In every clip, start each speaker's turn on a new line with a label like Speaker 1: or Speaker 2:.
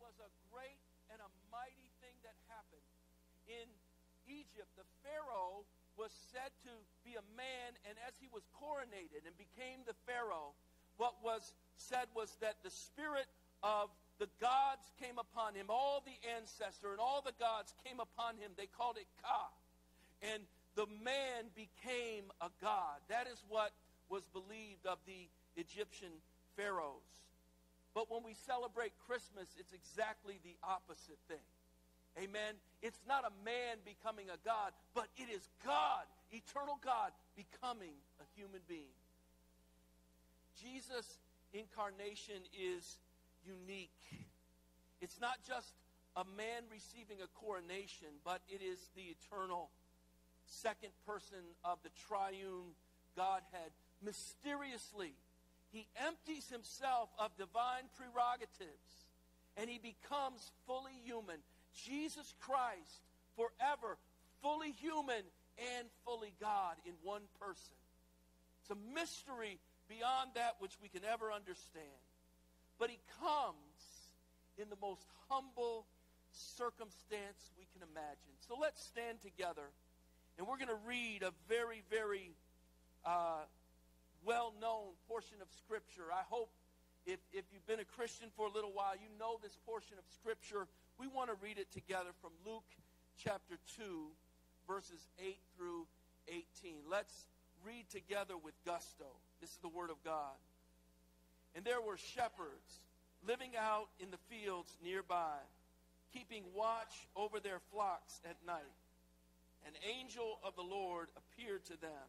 Speaker 1: was a great and a mighty thing that happened. In Egypt, the Pharaoh was said to be a man, and as he was coronated and became the Pharaoh, what was said was that the spirit of the gods came upon him. All the ancestor and all the gods came upon him. They called it Ka. And the man became a god. That is what was believed of the Egyptian pharaohs. But when we celebrate Christmas, it's exactly the opposite thing. Amen. It's not a man becoming a God, but it is God, eternal God, becoming a human being. Jesus' incarnation is unique. It's not just a man receiving a coronation, but it is the eternal second person of the triune Godhead. Mysteriously, he empties himself of divine prerogatives and he becomes fully human. Jesus Christ, forever fully human and fully God in one person. It's a mystery beyond that which we can ever understand. But he comes in the most humble circumstance we can imagine. So let's stand together and we're going to read a very, very uh, well known portion of Scripture. I hope if, if you've been a Christian for a little while, you know this portion of Scripture. We want to read it together from Luke chapter 2, verses 8 through 18. Let's read together with gusto. This is the Word of God. And there were shepherds living out in the fields nearby, keeping watch over their flocks at night. An angel of the Lord appeared to them,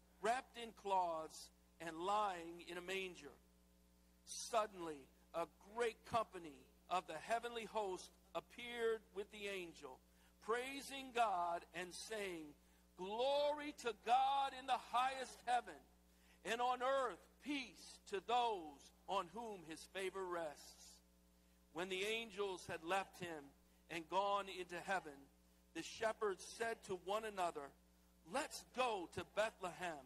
Speaker 1: wrapped in cloths and lying in a manger. Suddenly, a great company of the heavenly host appeared with the angel, praising God and saying, Glory to God in the highest heaven, and on earth peace to those on whom his favor rests. When the angels had left him and gone into heaven, the shepherds said to one another, Let's go to Bethlehem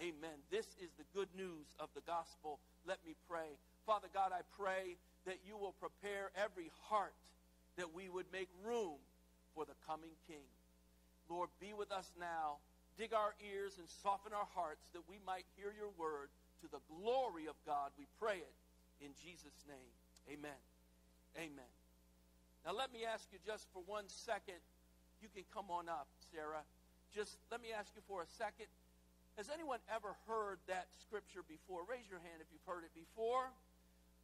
Speaker 1: Amen. This is the good news of the gospel. Let me pray. Father God, I pray that you will prepare every heart that we would make room for the coming King. Lord, be with us now. Dig our ears and soften our hearts that we might hear your word to the glory of God. We pray it in Jesus' name. Amen. Amen. Now, let me ask you just for one second. You can come on up, Sarah. Just let me ask you for a second. Has anyone ever heard that scripture before? Raise your hand if you've heard it before.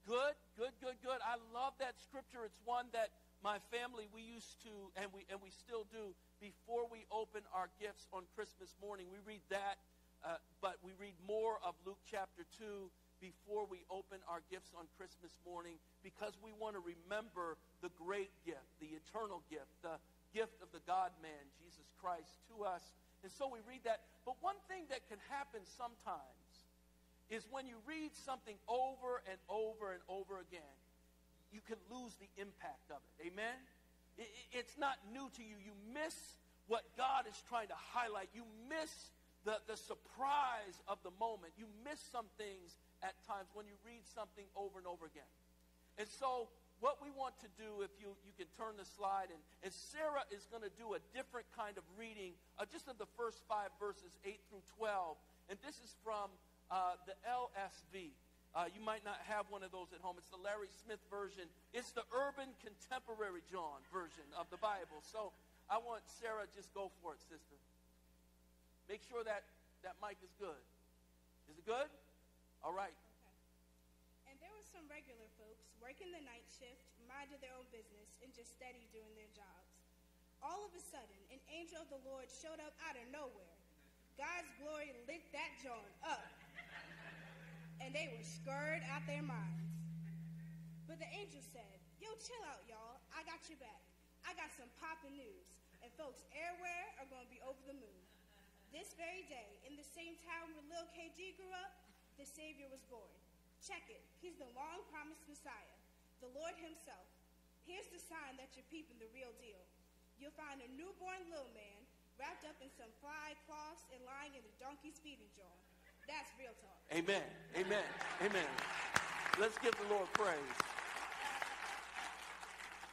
Speaker 1: Good, good, good, good. I love that scripture. It's one that my family we used to and we and we still do before we open our gifts on Christmas morning. We read that, uh, but we read more of Luke chapter 2 before we open our gifts on Christmas morning because we want to remember the great gift, the eternal gift, the gift of the God man, Jesus Christ, to us. And so we read that. But one thing that can happen sometimes is when you read something over and over and over again, you can lose the impact of it. Amen? It's not new to you. You miss what God is trying to highlight. You miss the, the surprise of the moment. You miss some things at times when you read something over and over again. And so, what we want to do, if you, you can turn the slide, and, and Sarah is going to do a different kind of reading uh, just of the first five verses, 8 through 12. And this is from uh, the LSV. Uh, you might not have one of those at home. It's the Larry Smith version. It's the urban contemporary John version of the Bible. So I want Sarah, just go for it, sister. Make sure that that mic is good. Is it good? All right.
Speaker 2: Okay. And there were some regular folks working the night shift, minding their own business, and just steady doing their jobs. All of a sudden, an angel of the Lord showed up out of nowhere. God's glory lit that joint up, and they were scared out their minds. But the angel said, Yo, chill out, y'all. I got your back. I got some poppin' news, and folks everywhere are going to be over the moon. This very day, in the same town where Lil KD grew up, the Savior was born. Check it. He's the long promised Messiah, the Lord Himself. Here's the sign that you're peeping the real deal. You'll find a newborn little man wrapped up in some fly cloths and lying in the donkey's feeding jar. That's real talk.
Speaker 1: Amen. Amen. Amen. Let's give the Lord praise.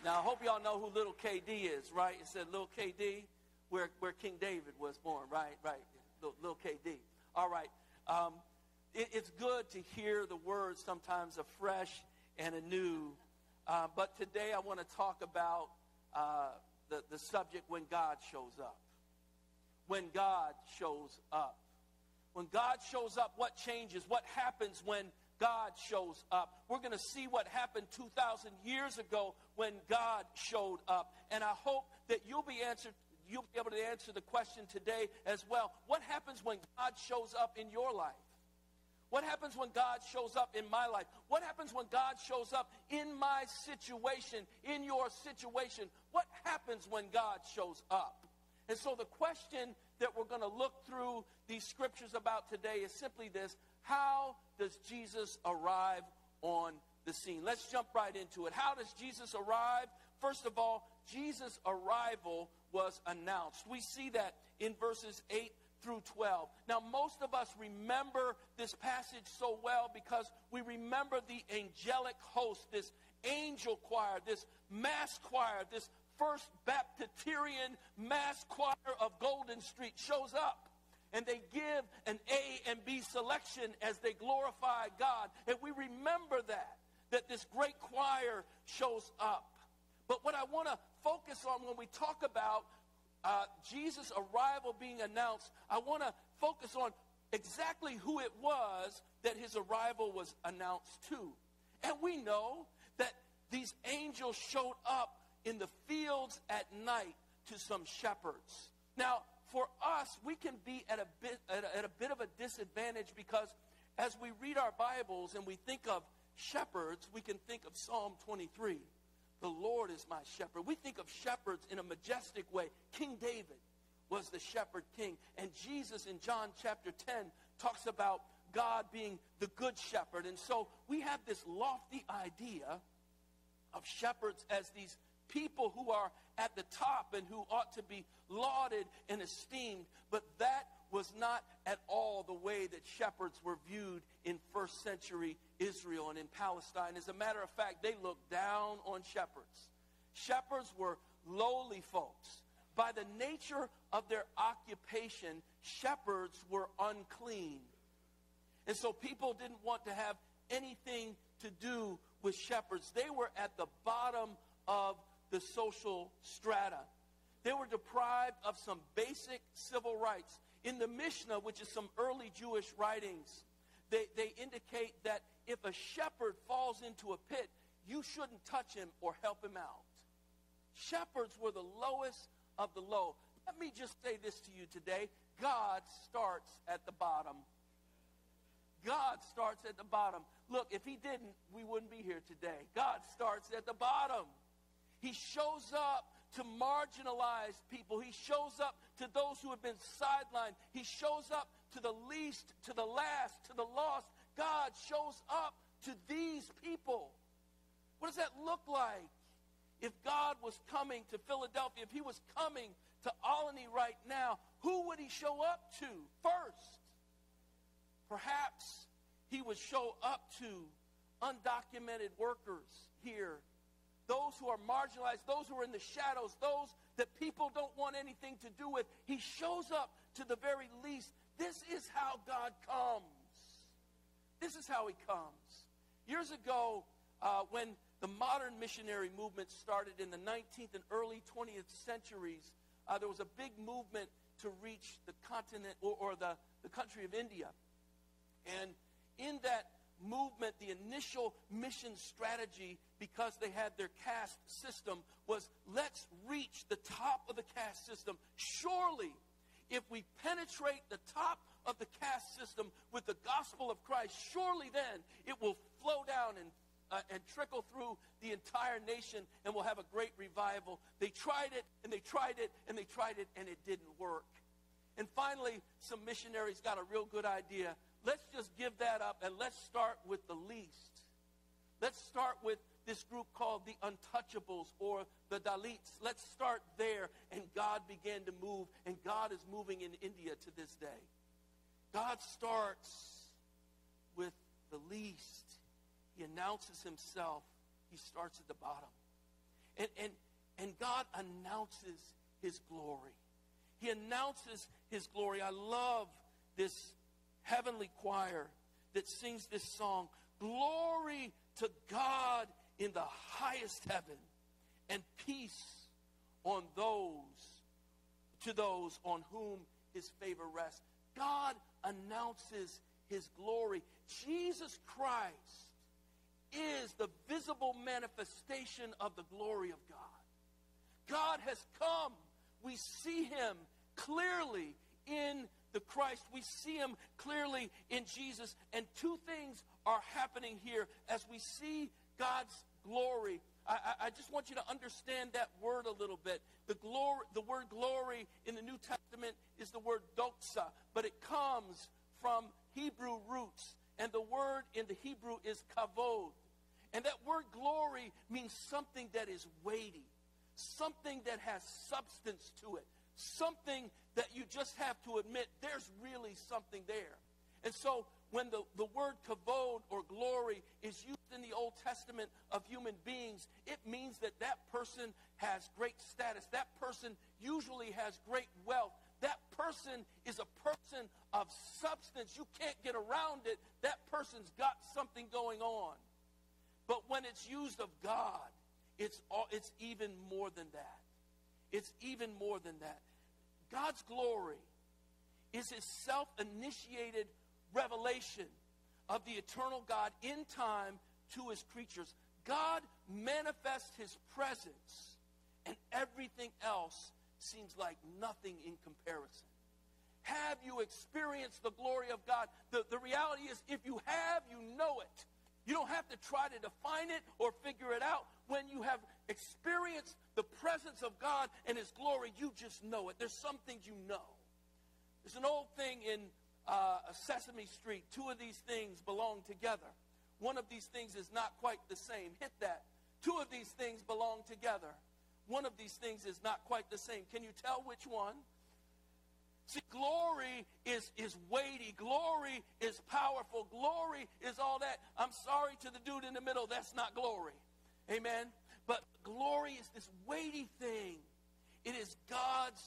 Speaker 1: Now, I hope y'all know who little KD is, right? It said little KD, where, where King David was born, right? Right. Little, little KD. All right. Um, it, it's good to hear the words sometimes afresh and anew. Uh, but today I want to talk about uh, the, the subject when God shows up. When God shows up. When God shows up, what changes? What happens when God shows up? We're going to see what happened 2,000 years ago when God showed up. And I hope that you'll be answered. You'll be able to answer the question today as well. What happens when God shows up in your life? What happens when God shows up in my life? What happens when God shows up in my situation, in your situation? What happens when God shows up? And so the question that we're going to look through these scriptures about today is simply this How does Jesus arrive on the scene? Let's jump right into it. How does Jesus arrive? First of all, Jesus' arrival was announced. We see that in verses 8 through 12. Now, most of us remember this passage so well because we remember the angelic host, this angel choir, this mass choir, this first Baptisterian mass choir of Golden Street shows up. And they give an A and B selection as they glorify God. And we remember that, that this great choir shows up. But what I want to focus on when we talk about uh, Jesus' arrival being announced, I want to focus on exactly who it was that his arrival was announced to. And we know that these angels showed up in the fields at night to some shepherds. Now, for us, we can be at a bit at a, at a bit of a disadvantage because as we read our Bibles and we think of shepherds, we can think of Psalm 23. The Lord is my shepherd. We think of shepherds in a majestic way. King David was the shepherd king. And Jesus in John chapter 10 talks about God being the good shepherd. And so we have this lofty idea of shepherds as these people who are at the top and who ought to be lauded and esteemed. But that was not at all the way that shepherds were viewed in first century Israel and in Palestine. As a matter of fact, they looked down on shepherds. Shepherds were lowly folks. By the nature of their occupation, shepherds were unclean. And so people didn't want to have anything to do with shepherds. They were at the bottom of the social strata. They were deprived of some basic civil rights. In the Mishnah, which is some early Jewish writings, they, they indicate that if a shepherd falls into a pit, you shouldn't touch him or help him out. Shepherds were the lowest of the low. Let me just say this to you today God starts at the bottom. God starts at the bottom. Look, if he didn't, we wouldn't be here today. God starts at the bottom. He shows up to marginalized people. He shows up to those who have been sidelined. He shows up to the least, to the last, to the lost. God shows up to these people. What does that look like? If God was coming to Philadelphia, if he was coming to Olney right now, who would he show up to first? Perhaps he would show up to undocumented workers here, those who are marginalized, those who are in the shadows, those that people don't want anything to do with. He shows up to the very least. This is how God comes. This is how he comes. Years ago, uh, when the modern missionary movement started in the 19th and early 20th centuries, uh, there was a big movement to reach the continent or, or the, the country of India. And in that movement, the initial mission strategy, because they had their caste system, was let's reach the top of the caste system. Surely, if we penetrate the top of the caste system with the gospel of Christ, surely then it will flow down and uh, and trickle through the entire nation, and we'll have a great revival. They tried it, and they tried it, and they tried it, and it didn't work. And finally, some missionaries got a real good idea. Let's just give that up, and let's start with the least. Let's start with this group called the Untouchables or the Dalits. Let's start there. And God began to move, and God is moving in India to this day. God starts with the least. He announces himself. He starts at the bottom. And, and, and God announces his glory. He announces his glory. I love this heavenly choir that sings this song Glory to God in the highest heaven, and peace on those to those on whom his favor rests. God announces his glory. Jesus Christ is the visible manifestation of the glory of God. God has come. We see him clearly in the Christ. We see him clearly in Jesus. And two things are happening here as we see God's glory. I, I, just want you to understand that word a little bit. The, glory, the word glory in the New Testament is the word doxa, but it comes from Hebrew roots. And the word in the Hebrew is kavod. And that word glory means something that is weighty, something that has substance to it, something that you just have to admit there's really something there. And so when the, the word kavod or glory is used in the Old Testament of human beings, it means that that person has great status. That person usually has great wealth. That person is a person of substance. You can't get around it. That person's got something going on. But when it's used of God, it's, all, it's even more than that. It's even more than that. God's glory is his self initiated revelation of the eternal God in time to his creatures. God manifests his presence, and everything else seems like nothing in comparison. Have you experienced the glory of God? The, the reality is, if you have, you know it. You don't have to try to define it or figure it out. When you have experienced the presence of God and His glory, you just know it. There's some things you know. There's an old thing in uh, Sesame Street. Two of these things belong together. One of these things is not quite the same. Hit that. Two of these things belong together. One of these things is not quite the same. Can you tell which one? See, glory is, is weighty. Glory is powerful. Glory is all that. I'm sorry to the dude in the middle. That's not glory. Amen. But glory is this weighty thing. It is God's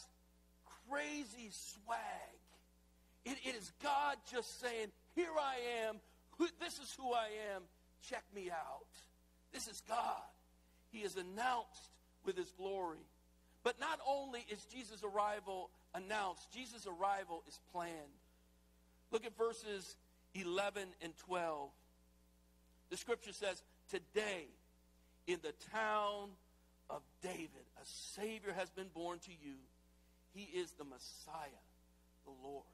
Speaker 1: crazy swag. It, it is God just saying, Here I am. This is who I am. Check me out. This is God. He is announced with his glory. But not only is Jesus' arrival announced. Jesus' arrival is planned. Look at verses 11 and 12. The scripture says, Today, in the town of David, a Savior has been born to you. He is the Messiah, the Lord.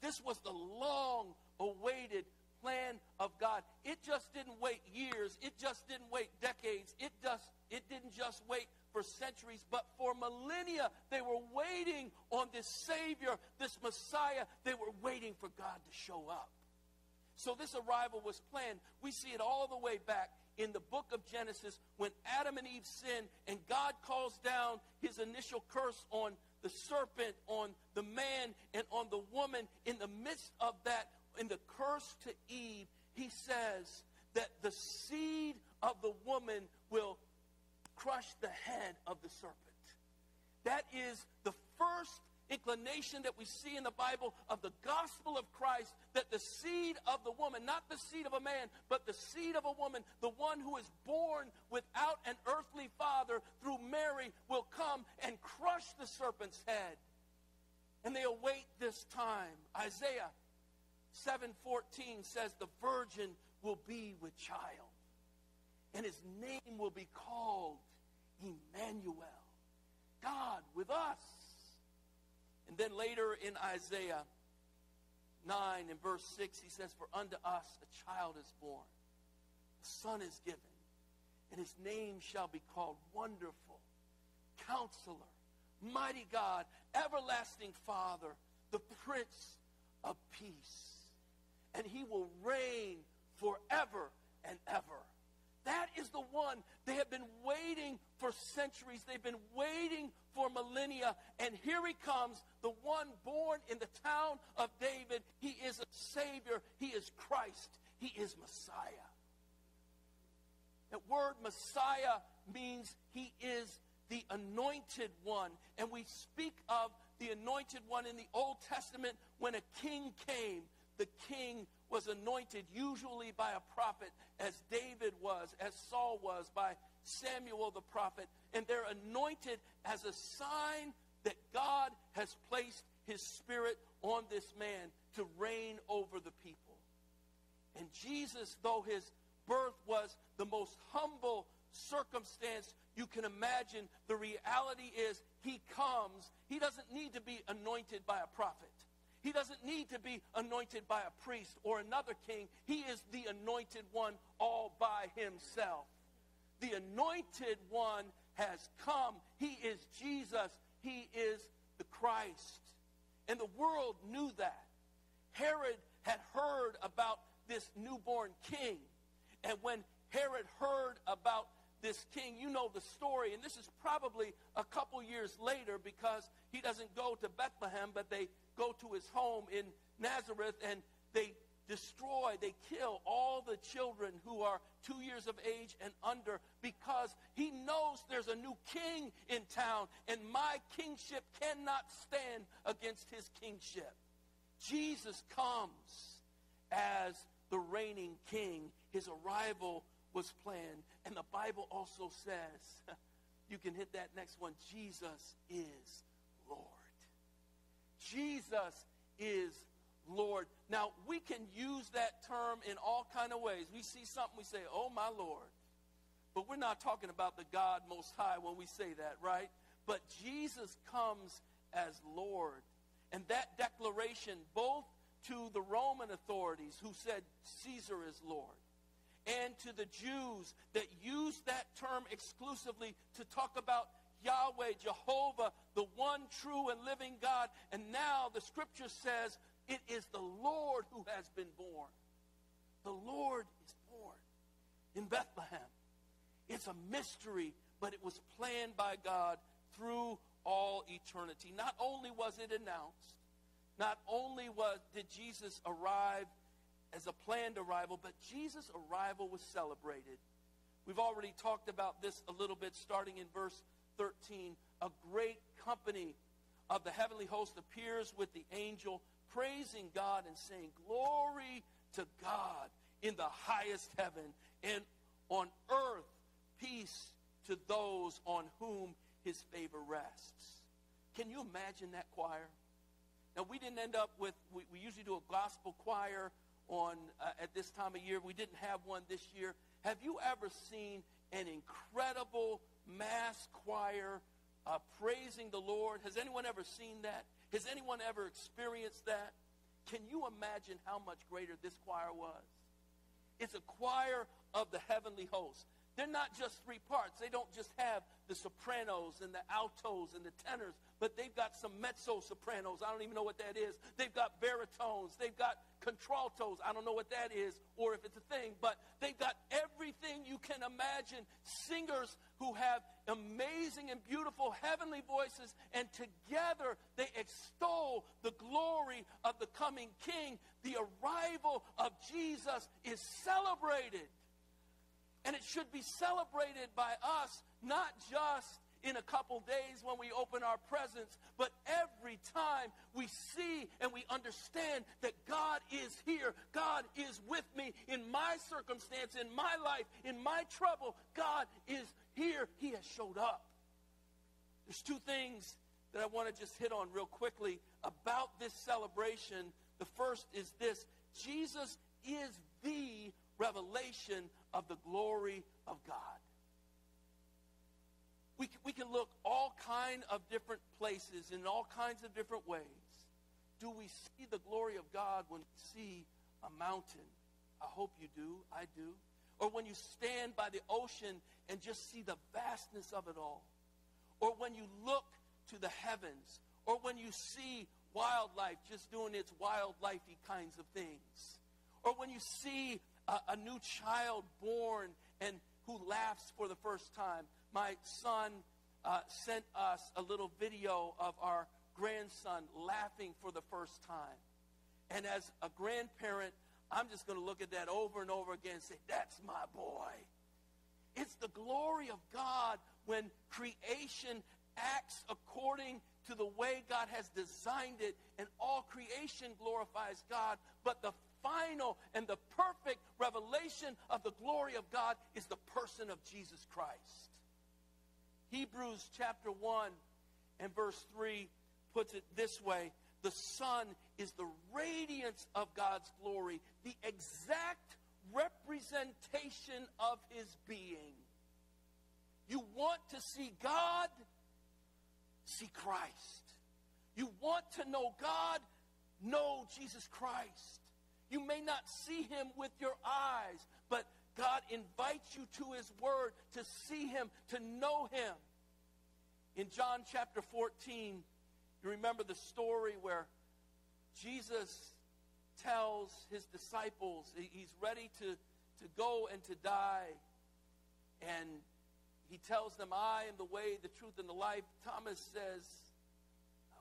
Speaker 1: This was the long awaited plan of God. It just didn't wait years. It just didn't wait decades. It just it didn't just wait for centuries, but for millennia. They were waiting on this Savior, this Messiah. They were waiting for God to show up. So this arrival was planned. We see it all the way back in the book of Genesis when Adam and Eve sin and God calls down his initial curse on the serpent, on the man, and on the woman. In the midst of that, in the curse to Eve, he says that the seed of the woman will crush the head of the serpent. That is the first inclination that we see in the Bible of the gospel of Christ that the seed of the woman, not the seed of a man, but the seed of a woman, the one who is born without an earthly father through Mary, will come and crush the serpent's head. And they await this time. Isaiah 7:14 says the virgin will be with child and his name will be called Emmanuel, God with us. And then later in Isaiah 9 and verse 6, he says, For unto us a child is born, a son is given, and his name shall be called Wonderful, Counselor, Mighty God, Everlasting Father, the Prince of Peace. And he will reign forever and ever. That is the one they have been waiting for centuries. They've been waiting for millennia. And here he comes, the one born in the town of David. He is a Savior. He is Christ. He is Messiah. That word Messiah means he is the anointed one. And we speak of the anointed one in the Old Testament when a king came. The king was anointed usually by a prophet, as David was, as Saul was, by Samuel the prophet. And they're anointed as a sign that God has placed his spirit on this man to reign over the people. And Jesus, though his birth was the most humble circumstance you can imagine, the reality is he comes. He doesn't need to be anointed by a prophet. He doesn't need to be anointed by a priest or another king. He is the anointed one all by himself. The anointed one has come. He is Jesus. He is the Christ. And the world knew that. Herod had heard about this newborn king. And when Herod heard about this king, you know the story. And this is probably a couple years later because he doesn't go to Bethlehem, but they go to his home in Nazareth and they destroy, they kill all the children who are two years of age and under because he knows there's a new king in town and my kingship cannot stand against his kingship. Jesus comes as the reigning king. His arrival was planned. And the Bible also says, you can hit that next one, Jesus is Lord. Jesus is Lord. Now, we can use that term in all kind of ways. We see something, we say, oh, my Lord. But we're not talking about the God Most High when we say that, right? But Jesus comes as Lord. And that declaration, both to the Roman authorities who said Caesar is Lord, and to the Jews that used that term exclusively to talk about Yahweh, Jehovah, the one true and living God. And now the scripture says it is the Lord who has been born. The Lord is born in Bethlehem. It's a mystery, but it was planned by God through all eternity. Not only was it announced, not only was did Jesus arrive as a planned arrival, but Jesus' arrival was celebrated. We've already talked about this a little bit starting in verse 13. A great company of the heavenly host appears with the angel praising God and saying, Glory to God in the highest heaven, and on earth peace to those on whom his favor rests. Can you imagine that choir? Now, we didn't end up with, we, we usually do a gospel choir on uh, at this time of year. We didn't have one this year. Have you ever seen an incredible mass choir uh, praising the Lord? Has anyone ever seen that? Has anyone ever experienced that? Can you imagine how much greater this choir was? It's a choir of the heavenly host. They're not just three parts. They don't just have the sopranos and the altos and the tenors, but they've got some mezzo sopranos. I don't even know what that is. They've got baritones. They've got contraltos. I don't know what that is or if it's a thing, but they've got everything you can imagine. Singers who have amazing and beautiful heavenly voices, and together they extol the glory of the coming King. The arrival of Jesus is celebrated. And it should be celebrated by us, not just in a couple days when we open our presents, but every time we see and we understand that God is here, God is with me in my circumstance, in my life, in my trouble. God is here. He has showed up. There's two things that I want to just hit on real quickly about this celebration. The first is this Jesus is the revelation of the glory of God. We, we can look all kind of different places in all kinds of different ways. Do we see the glory of God when we see a mountain? I hope you do. I do. Or when you stand by the ocean and just see the vastness of it all. Or when you look to the heavens. Or when you see wildlife just doing its wildlifey kinds of things. Or when you see a, a new child born and who laughs for the first time. My son uh, sent us a little video of our grandson laughing for the first time. And as a grandparent, I'm just going to look at that over and over again and say, That's my boy. It's the glory of God when creation acts according to the way God has designed it, and all creation glorifies God. But the final and the perfect revelation of the glory of God is the person of Jesus Christ. Hebrews chapter 1 and verse 3 puts it this way The Son is the radiance of God's glory, the exact representation of his being. You want to see God? See Christ. You want to know God? Know Jesus Christ. You may not see him with your eyes, but God invites you to his word to see him, to know him. In John chapter 14, you remember the story where Jesus tells his disciples he's ready to, to go and to die. And he tells them, I am the way, the truth, and the life. Thomas says,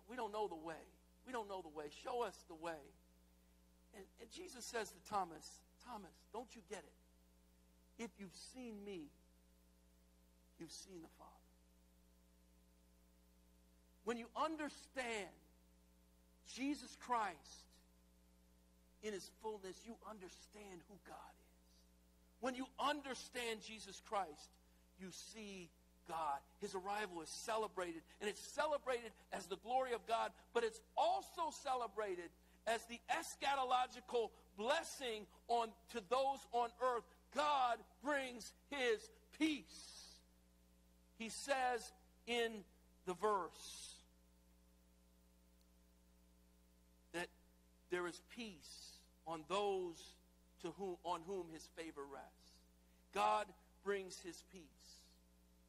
Speaker 1: We don't know the way. We don't know the way. Show us the way. And, and Jesus says to Thomas, Thomas, don't you get it? If you've seen me, you've seen the Father. When you understand Jesus Christ in his fullness, you understand who God is. When you understand Jesus Christ, you see God. His arrival is celebrated, and it's celebrated as the glory of God, but it's also celebrated as the eschatological blessing on to those on earth, God brings his peace. He says in the verse that there is peace on those to whom on whom his favor rests. God brings his peace.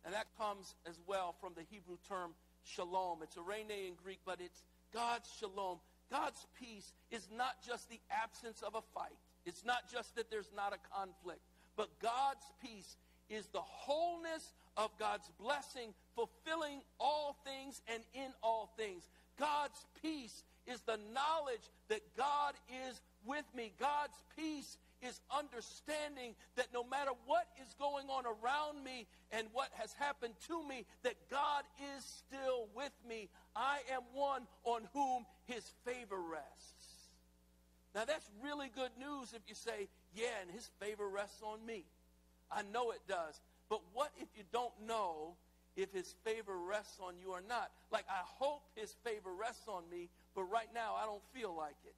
Speaker 1: And that comes as well from the Hebrew term shalom. It's eirene in Greek, but it's God's shalom. God's peace is not just the absence of a fight. It's not just that there's not a conflict. But God's peace is the wholeness of God's blessing, fulfilling all things and in all things. God's peace is the knowledge that God is with me. God's peace is understanding that no matter what is going on around me and what has happened to me, that God is still with me. I am one on whom his favor rests. Now, that's really good news if you say, yeah, and his favor rests on me. I know it does. But what if you don't know if his favor rests on you or not. Like, I hope his favor rests on me, but right now I don't feel like it.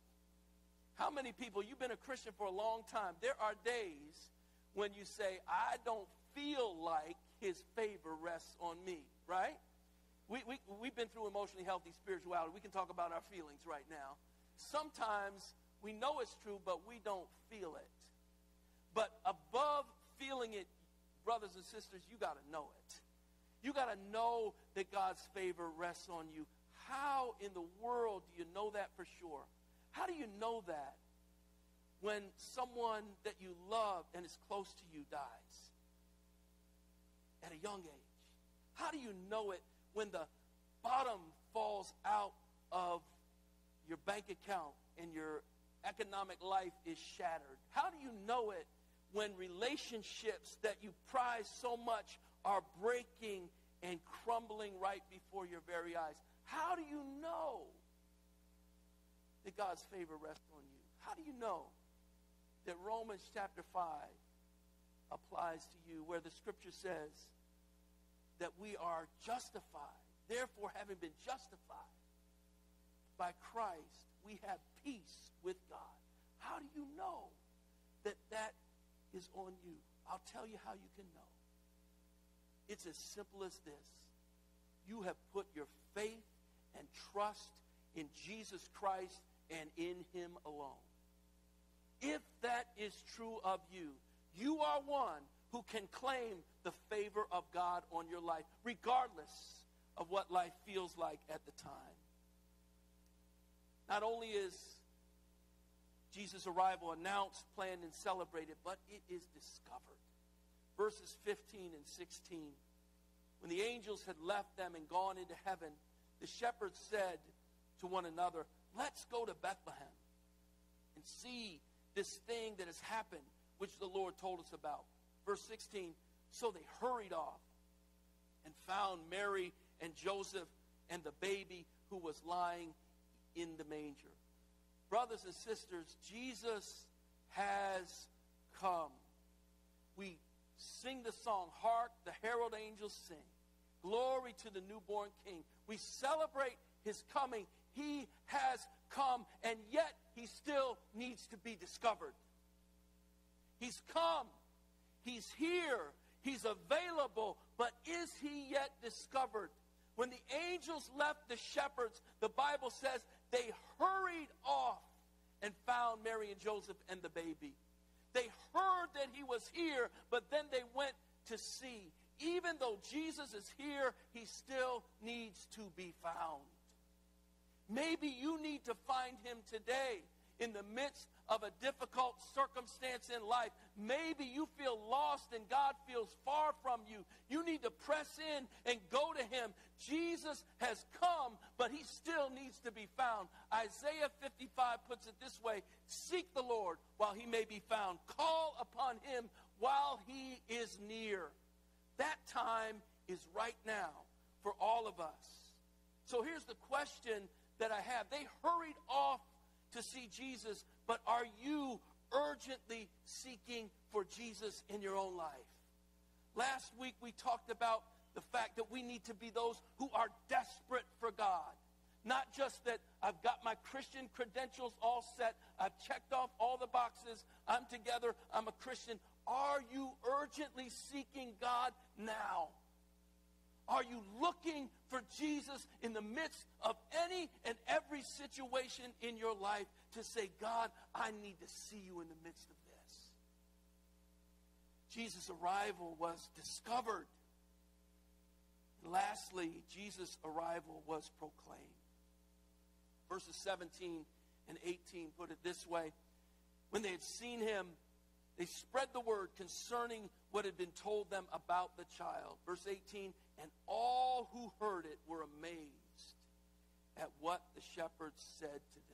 Speaker 1: How many people, you've been a Christian for a long time, there are days when you say, I don't feel like his favor rests on me, right? We, we, we've been through emotionally healthy spirituality. We can talk about our feelings right now. Sometimes we know it's true, but we don't feel it. But above feeling it, brothers and sisters, you got to know it. You got to know that God's favor rests on you. How in the world do you know that for sure? How do you know that when someone that you love and is close to you dies at a young age? How do you know it when the bottom falls out of your bank account and your economic life is shattered? How do you know it when relationships that you prize so much are breaking and crumbling right before your very eyes? How do you know that God's favor rests on you? How do you know that Romans chapter 5 applies to you, where the scripture says that we are justified? Therefore, having been justified by Christ, we have peace with God. How do you know that that is on you? I'll tell you how you can know. It's as simple as this. You have put your faith and trust in Jesus Christ and in him alone. If that is true of you, you are one who can claim the favor of God on your life, regardless of what life feels like at the time. Not only is Jesus' arrival announced, planned, and celebrated, but it is discovered. Verses 15 and 16. When the angels had left them and gone into heaven, the shepherds said to one another, Let's go to Bethlehem and see this thing that has happened, which the Lord told us about. Verse 16 So they hurried off and found Mary and Joseph and the baby who was lying in the manger. Brothers and sisters, Jesus has come. We sing the song, Hark, the herald angels sing. Glory to the newborn King. We celebrate his coming. He has come, and yet he still needs to be discovered. He's come. He's here. He's available. But is he yet discovered? When the angels left the shepherds, the Bible says they hurried off and found Mary and Joseph and the baby. They heard that he was here, but then they went to see. Even though Jesus is here, he still needs to be found. Maybe you need to find him today in the midst of a difficult circumstance in life. Maybe you feel lost and God feels far from you. You need to press in and go to him. Jesus has come, but he still needs to be found. Isaiah 55 puts it this way Seek the Lord while he may be found, call upon him while he is near. That time is right now for all of us. So here's the question that I have. They hurried off to see Jesus, but are you urgently seeking for Jesus in your own life? Last week we talked about the fact that we need to be those who are desperate for God. Not just that I've got my Christian credentials all set, I've checked off all the boxes, I'm together, I'm a Christian. Are you urgently seeking God now? Are you looking for Jesus in the midst of any and every situation in your life to say, God, I need to see you in the midst of this? Jesus' arrival was discovered. And lastly, Jesus' arrival was proclaimed. Verses 17 and 18 put it this way When they had seen him, they spread the word concerning what had been told them about the child. Verse 18, and all who heard it were amazed at what the shepherds said to them.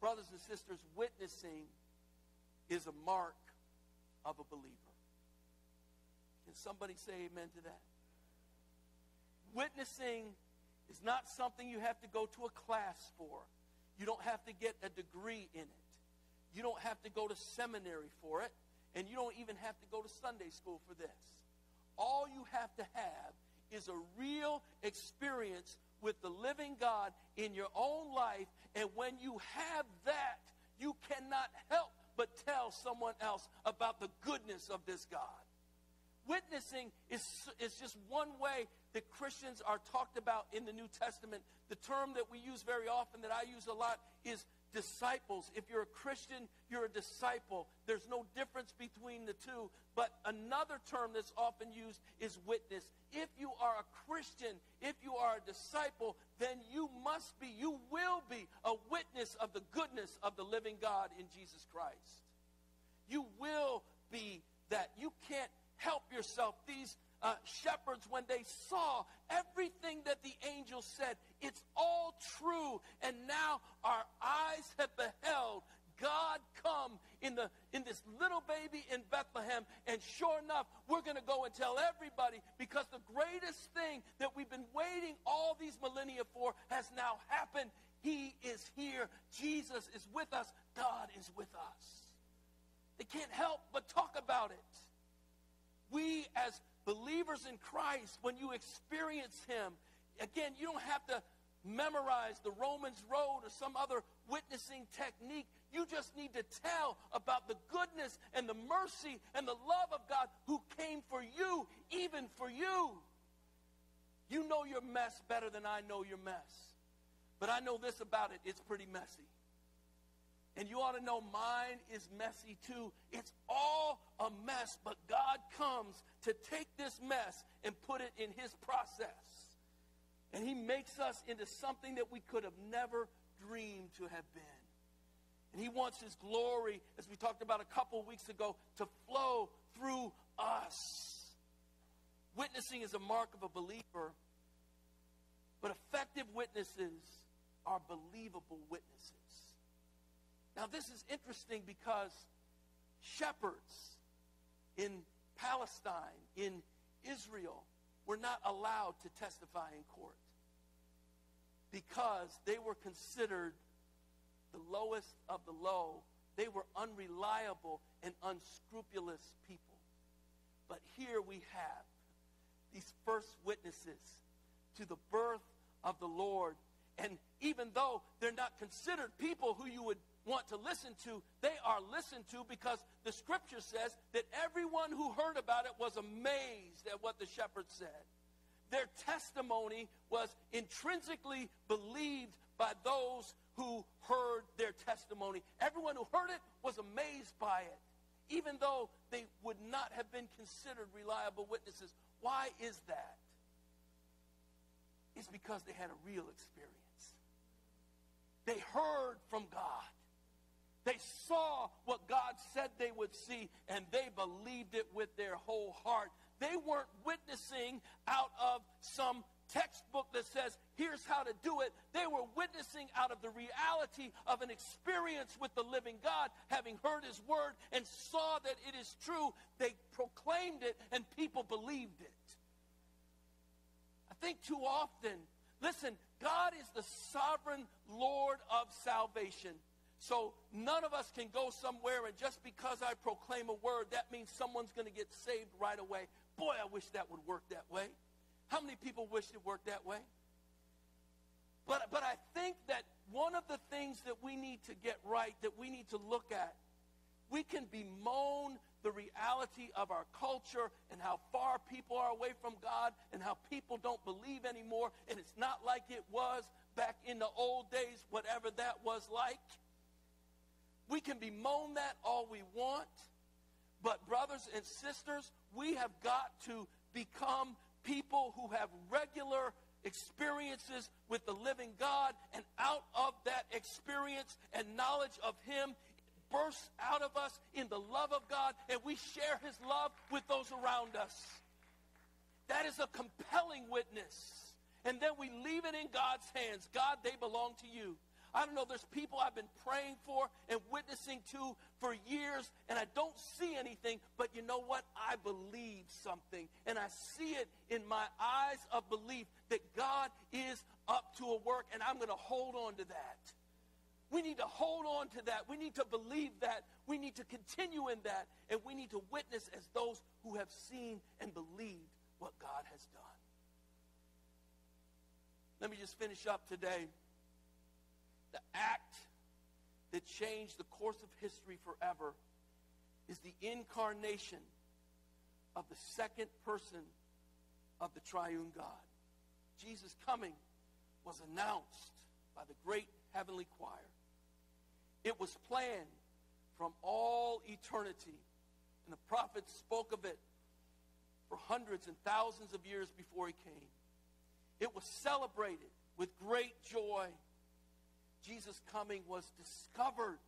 Speaker 1: Brothers and sisters, witnessing is a mark of a believer. Can somebody say amen to that? Witnessing is not something you have to go to a class for. You don't have to get a degree in it. You don't have to go to seminary for it. And you don't even have to go to Sunday school for this. all you have to have is a real experience with the living God in your own life. And when you have that, you cannot help but tell someone else about the goodness of this God. Witnessing is, is just one way that Christians are talked about in the New Testament. The term that we use very often, that I use a lot, is disciples. If you're a Christian, you're a disciple. There's no difference between the two. But another term that's often used is witness. If you are a Christian, if you are a disciple, then you must be, you will be a witness of the goodness of the living God in Jesus Christ. You will be that. You can't help yourself. These uh, shepherds, when they saw everything that the angel said, it's all true. And now our eyes have beheld God come in, the, in this little baby in Bethlehem. And sure enough, we're going to go and tell everybody because the greatest thing that we've been waiting all these millennia for has now happened. He is here. Jesus is with us. God is with us. They can't help but talk about it. We, as believers in Christ, when you experience Him, again, you don't have to memorize the Romans Road or some other witnessing technique. You just need to tell about the goodness and the mercy and the love of God who came for you, even for you. You know your mess better than I know your mess. But I know this about it it's pretty messy. And you ought to know mine is messy too. It's all a mess, but God comes to take this mess and put it in His process. And He makes us into something that we could have never dreamed to have been. And He wants His glory, as we talked about a couple weeks ago, to flow through us. Witnessing is a mark of a believer, but effective witnesses are believable witnesses. Now, this is interesting because shepherds in Palestine, in Israel, were not allowed to testify in court because they were considered the lowest of the low. They were unreliable and unscrupulous people. But here we have these first witnesses to the birth of the Lord. And even though they're not considered people who you would want to listen to, they are listened to because the scripture says that everyone who heard about it was amazed at what the shepherds said. Their testimony was intrinsically believed by those who heard their testimony. Everyone who heard it was amazed by it, even though they would not have been considered reliable witnesses. Why is that? It's because they had a real experience. They heard from God. They saw what God said they would see, and they believed it with their whole heart. They weren't witnessing out of some textbook that says, here's how to do it. They were witnessing out of the reality of an experience with the living God, having heard his word and saw that it is true. They proclaimed it, and people believed it. I think too often, listen, God is the sovereign Lord of salvation. So none of us can go somewhere and just because I proclaim a word, that means someone's going to get saved right away. Boy, I wish that would work that way. How many people wish it worked that way? But, but I think that one of the things that we need to get right, that we need to look at, we can bemoan the reality of our culture and how far people are away from God and how people don't believe anymore, and it's not like it was back in the old days, whatever that was like. Can bemoan that all we want. But, brothers and sisters, we have got to become people who have regular experiences with the living God. And out of that experience and knowledge of Him, bursts out of us in the love of God, and we share His love with those around us. That is a compelling witness. And then we leave it in God's hands. God, they belong to you. I don't know, there's people I've been praying for and witnessing to for years, and I don't see anything, but you know what? I believe something, and I see it in my eyes of belief that God is up to a work, and I'm going to hold on to that. We need to hold on to that. We need to believe that. We need to continue in that. And we need to witness as those who have seen and believed what God has done. Let me just finish up today. The act that changed the course of history forever is the incarnation of the second person of the triune God. Jesus' coming was announced by the great heavenly choir. It was planned from all eternity, and the prophets spoke of it for hundreds and thousands of years before he came. It was celebrated with great joy. Jesus' coming was discovered.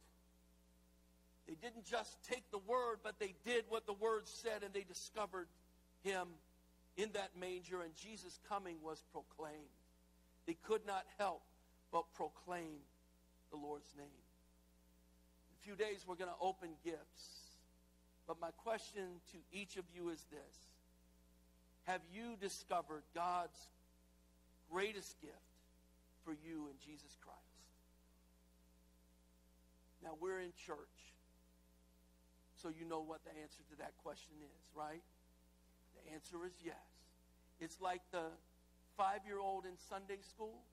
Speaker 1: They didn't just take the word, but they did what the word said, and they discovered him in that manger, and Jesus' coming was proclaimed. They could not help but proclaim the Lord's name. In a few days, we're going to open gifts. But my question to each of you is this Have you discovered God's greatest gift for you in Jesus Christ? Now, we're in church, so you know what the answer to that question is, right? The answer is yes. It's like the five year old in Sunday school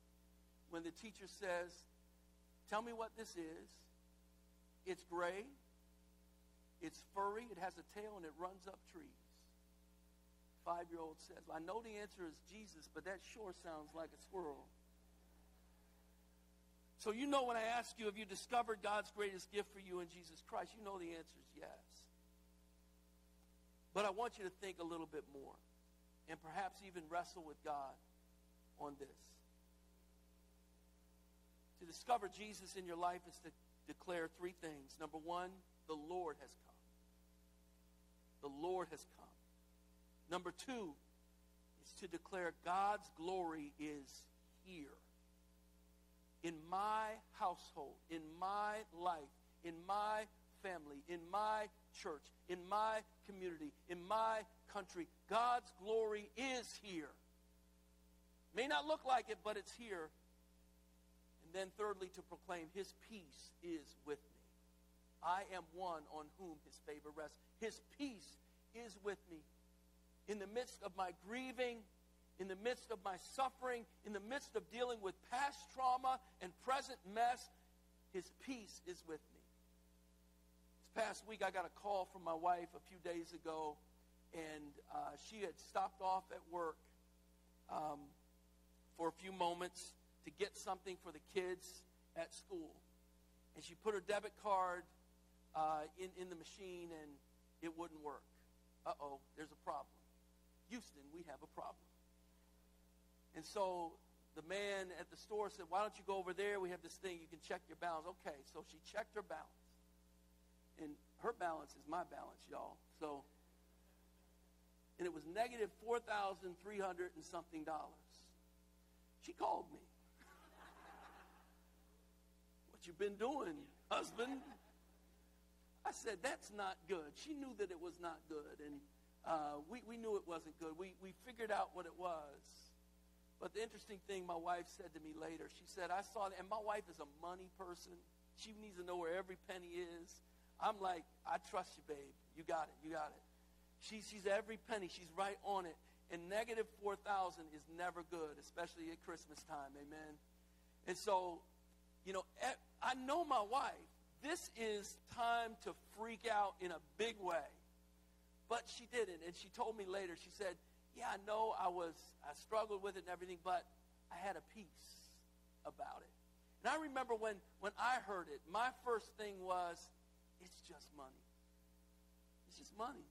Speaker 1: when the teacher says, Tell me what this is. It's gray, it's furry, it has a tail, and it runs up trees. Five year old says, well, I know the answer is Jesus, but that sure sounds like a squirrel. So you know when I ask you, have you discovered God's greatest gift for you in Jesus Christ? You know the answer is yes. But I want you to think a little bit more and perhaps even wrestle with God on this. To discover Jesus in your life is to declare three things. Number one, the Lord has come. The Lord has come. Number two is to declare God's glory is here. In my household, in my life, in my family, in my church, in my community, in my country, God's glory is here. May not look like it, but it's here. And then, thirdly, to proclaim his peace is with me. I am one on whom his favor rests. His peace is with me. In the midst of my grieving, in the midst of my suffering, in the midst of dealing with past trauma and present mess, his peace is with me. This past week, I got a call from my wife a few days ago, and uh, she had stopped off at work um, for a few moments to get something for the kids at school. And she put her debit card uh, in, in the machine, and it wouldn't work. Uh oh, there's a problem. Houston, we have a problem. And so the man at the store said, Why don't you go over there? We have this thing. You can check your balance. Okay, so she checked her balance. And her balance is my balance, y'all. So, and it was negative 4,300 and something dollars. She called me. what you been doing, husband? I said, That's not good. She knew that it was not good. And uh, we, we knew it wasn't good. We, we figured out what it was. But the interesting thing my wife said to me later, she said, I saw that, and my wife is a money person. She needs to know where every penny is. I'm like, I trust you, babe. You got it. You got it. She sees every penny. She's right on it. And negative 4,000 is never good, especially at Christmas time. Amen. And so, you know, I know my wife. This is time to freak out in a big way. But she didn't. And she told me later, she said, yeah, I know I was, I struggled with it and everything, but I had a peace about it. And I remember when, when I heard it, my first thing was, it's just money. It's just money.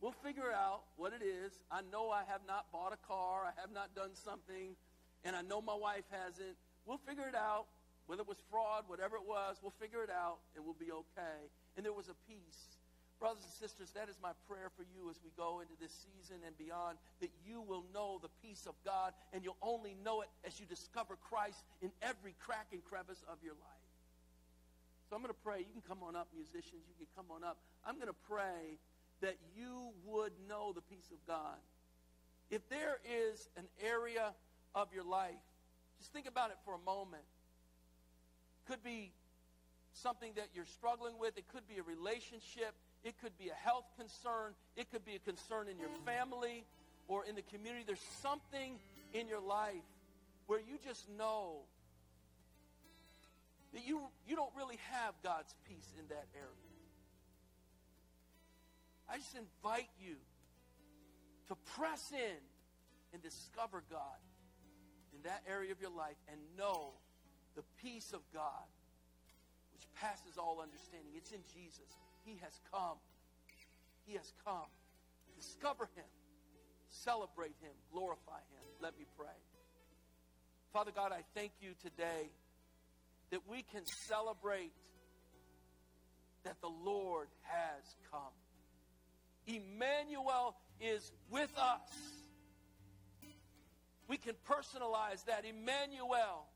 Speaker 1: We'll figure out what it is. I know I have not bought a car. I have not done something. And I know my wife hasn't. We'll figure it out. Whether it was fraud, whatever it was, we'll figure it out and we'll be okay. And there was a peace Brothers and sisters, that is my prayer for you as we go into this season and beyond, that you will know the peace of God, and you'll only know it as you discover Christ in every crack and crevice of your life. So I'm going to pray. You can come on up, musicians. You can come on up. I'm going to pray that you would know the peace of God. If there is an area of your life, just think about it for a moment. could be something that you're struggling with, it could be a relationship, it could be a health concern, it could be a concern in your family or in the community. There's something in your life where you just know that you, you don't really have God's peace in that area. I just invite you to press in and discover God in that area of your life and know the peace of God, which passes all understanding. It's in Jesus. He has come. He has come. Discover Him. Celebrate Him. Glorify Him. Let me pray. Father God, I thank you today that we can celebrate that the Lord has come. Emmanuel is with us. We can personalize that. Emmanuel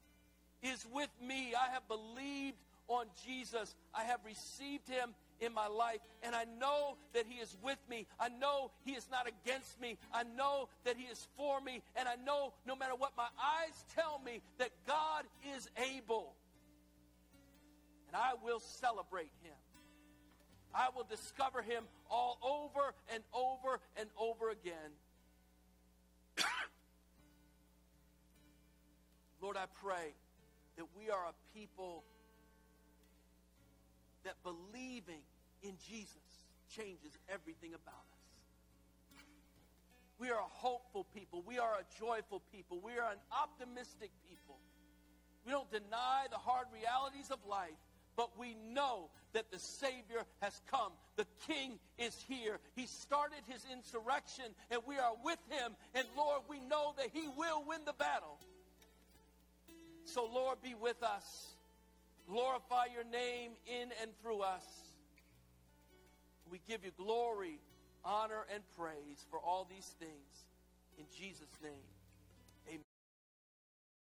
Speaker 1: is with me. I have believed on Jesus. I have received him in my life, and I know that He is with me. I know He is not against me. I know that He is for me, and I know no matter what my eyes tell me that God is able. And I will celebrate Him. I will discover Him all over and over and over again. Lord, I pray that we are a people that believing in Jesus changes everything about us. We are a hopeful people. We are a joyful people. We are an optimistic people. We don't deny the hard realities of life, but we know that the Savior has come. The King is here. He started his insurrection, and we are with him. And Lord, we know that he will win the battle. So, Lord, be with us. Glorify your name in and through us. We give you glory, honor, and praise for all these things. In Jesus' name.